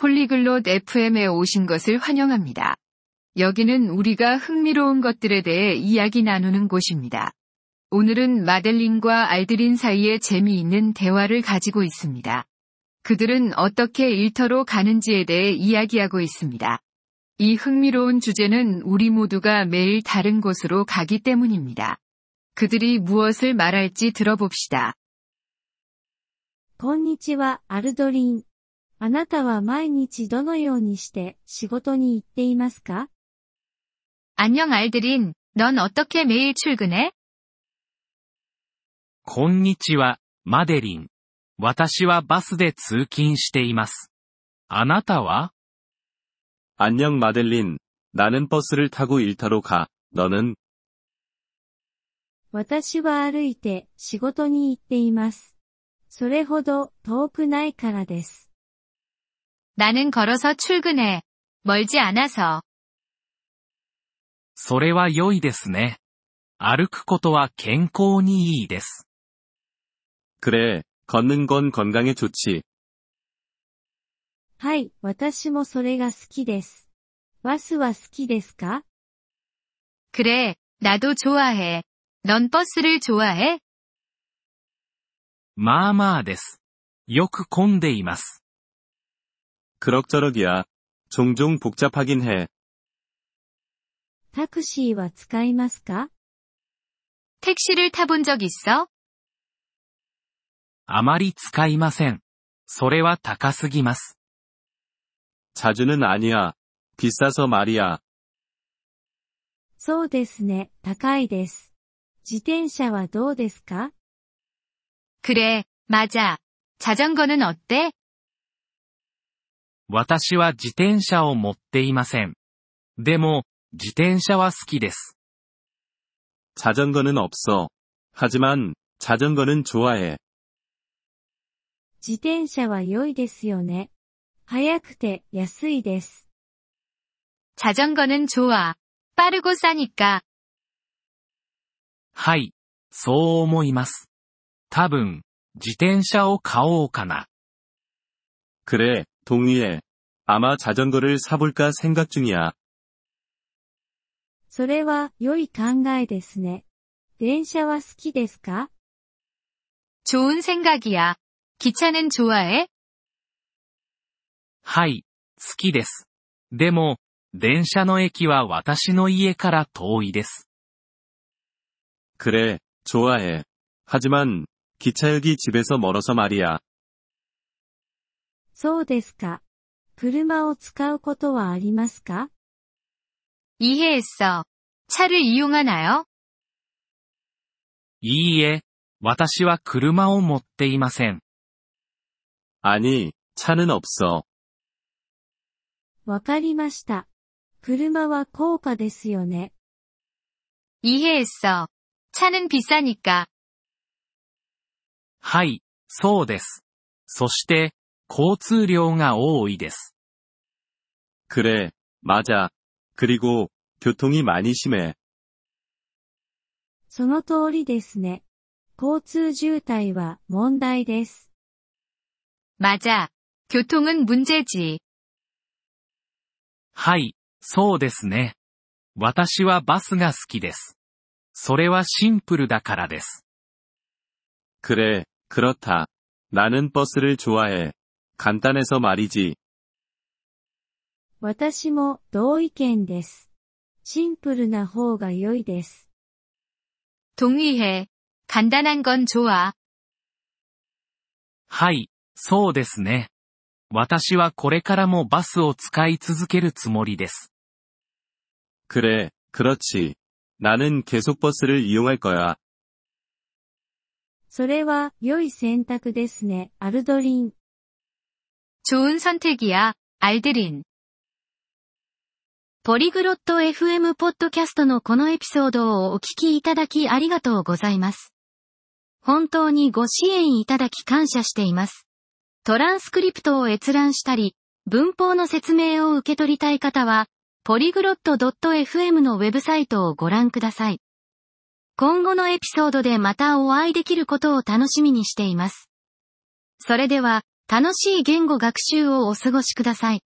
폴리글롯 FM에 오신 것을 환영합니다. 여기는 우리가 흥미로운 것들에 대해 이야기 나누는 곳입니다. 오늘은 마델린과 알드린 사이에 재미있는 대화를 가지고 있습니다. 그들은 어떻게 일터로 가는지에 대해 이야기하고 있습니다. 이 흥미로운 주제는 우리 모두가 매일 다른 곳으로 가기 때문입니다. 그들이 무엇을 말할지 들어봅시다. こんにちは、アルドリン。 あなたは毎日どのようにして仕事に行っていますか 안녕 알드린, 넌 어떻게 매일 출근해? こんにちは、マデリン。私はバスで通勤しています。あなたは 안녕 마델린. 나는 버스를 타고 일터로 가. 너는 私は歩いて仕事に行っています。それほど遠くないからです。 나는 걸어서 출근해. 멀지 않아서. それは良いですね。歩くことは健康にいいです。 그래. 걷는 건 건강에 좋지. はい、私もそれが好きです。バスは好きですか 그래, 나도 좋아해. 넌 버스를 좋아해? まあまあです。よく混んでいます。 그럭저럭이야. 종종 복잡하긴 해. タクシーは使いますか 택시를 타본 적 있어? あまり使いません。それは高すぎます。 자주는 아니야. 비싸서 말이야. そうですね、高いです。自転車はどうですか 그래, 맞아. 자전거는 어때? 私は自転車を持っていません。でも、自転車は好きです。 자전거는 없어. 하지만, 자전거는 좋아해. 自転車は良いですよね。早くて安いです。 자전거는 좋아. 빠르고 싸니까. はい、そう思います。多分、自転車を買おうかな。 그래, 동의해. 아마 자전거를 사볼까 생각 중이야. それは良い考えですね。電車は好きですか 좋은 생각이야. 기차는 좋아해? はい、好きです。でも、電車の駅は私の家から遠いです。 그래, 좋아해. 하지만, 기차역이 집에서 멀어서 말이야. そうですか。 車を使うことはありますか 이해했어. 차를 이용하나요? いいえ、私は車を持っていません。 아니, 차는 없어. わかりました。車は高価ですよね。 이해했어. 차는 비싸니까. はい、そうです。そして、 交通量が多いです。 그래, 맞아. 그리고, 교통이 많이 심해. その通りですね。交通渋滞は問題です。 맞아. 교통은 문제지. はい、そうですね。私はバスが好きです。それはシンプルだからです。 그래, 그렇다. 나는 버스를 좋아해. 간단해서 말이지. 私も同意見です。シンプルな方が良いです。 동의해. 간단한 건 좋아. はい、そうですね。私はこれからもバスを使い続けるつもりです。 그래, 그렇지. 나는 계속 버스를 이용할 거야. それは良い選択ですね、アルドリン。 좋은 선택이야, 알드린. ポリグロット FM ポッドキャストのこのエピソードをお聞きいただきありがとうございます。本当にご支援いただき感謝しています。トランスクリプトを閲覧したり、文法の説明を受け取りたい方は、ポリグロット .fm のウェブサイトをご覧ください。今後のエピソードでまたお会いできることを楽しみにしています。それでは、 楽しい言語学習をお過ごしください。